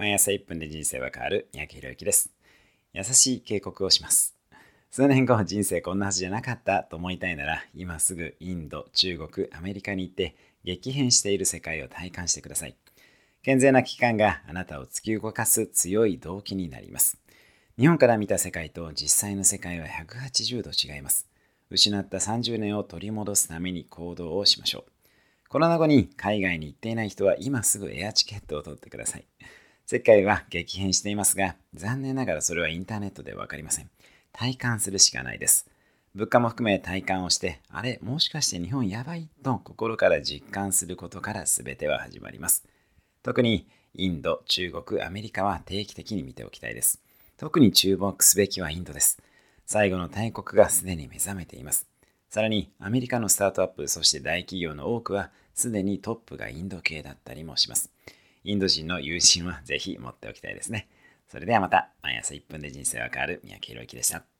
毎朝1分で人生は変わる三宅宏之です。優しい警告をします。数年後人生こんなはずじゃなかったと思いたいなら今すぐインド、中国、アメリカに行って激変している世界を体感してください。健全な危機感があなたを突き動かす強い動機になります。日本から見た世界と実際の世界は180度違います。失った30年を取り戻すために行動をしましょう。コロナ後に海外に行っていない人は今すぐエアチケットを取ってください。世界は激変していますが、残念ながらそれはインターネットでわかりません。体感するしかないです。物価も含め体感をして、あれ、もしかして日本やばいと心から実感することから全ては始まります。特にインド、中国、アメリカは定期的に見ておきたいです。特に注目すべきはインドです。最後の大国がすでに目覚めています。さらにアメリカのスタートアップ、そして大企業の多くはすでにトップがインド系だったりもします。インド人の友人はぜひ持っておきたいですね。それではまた、毎朝1分で人生は変わる三宅宏之でした。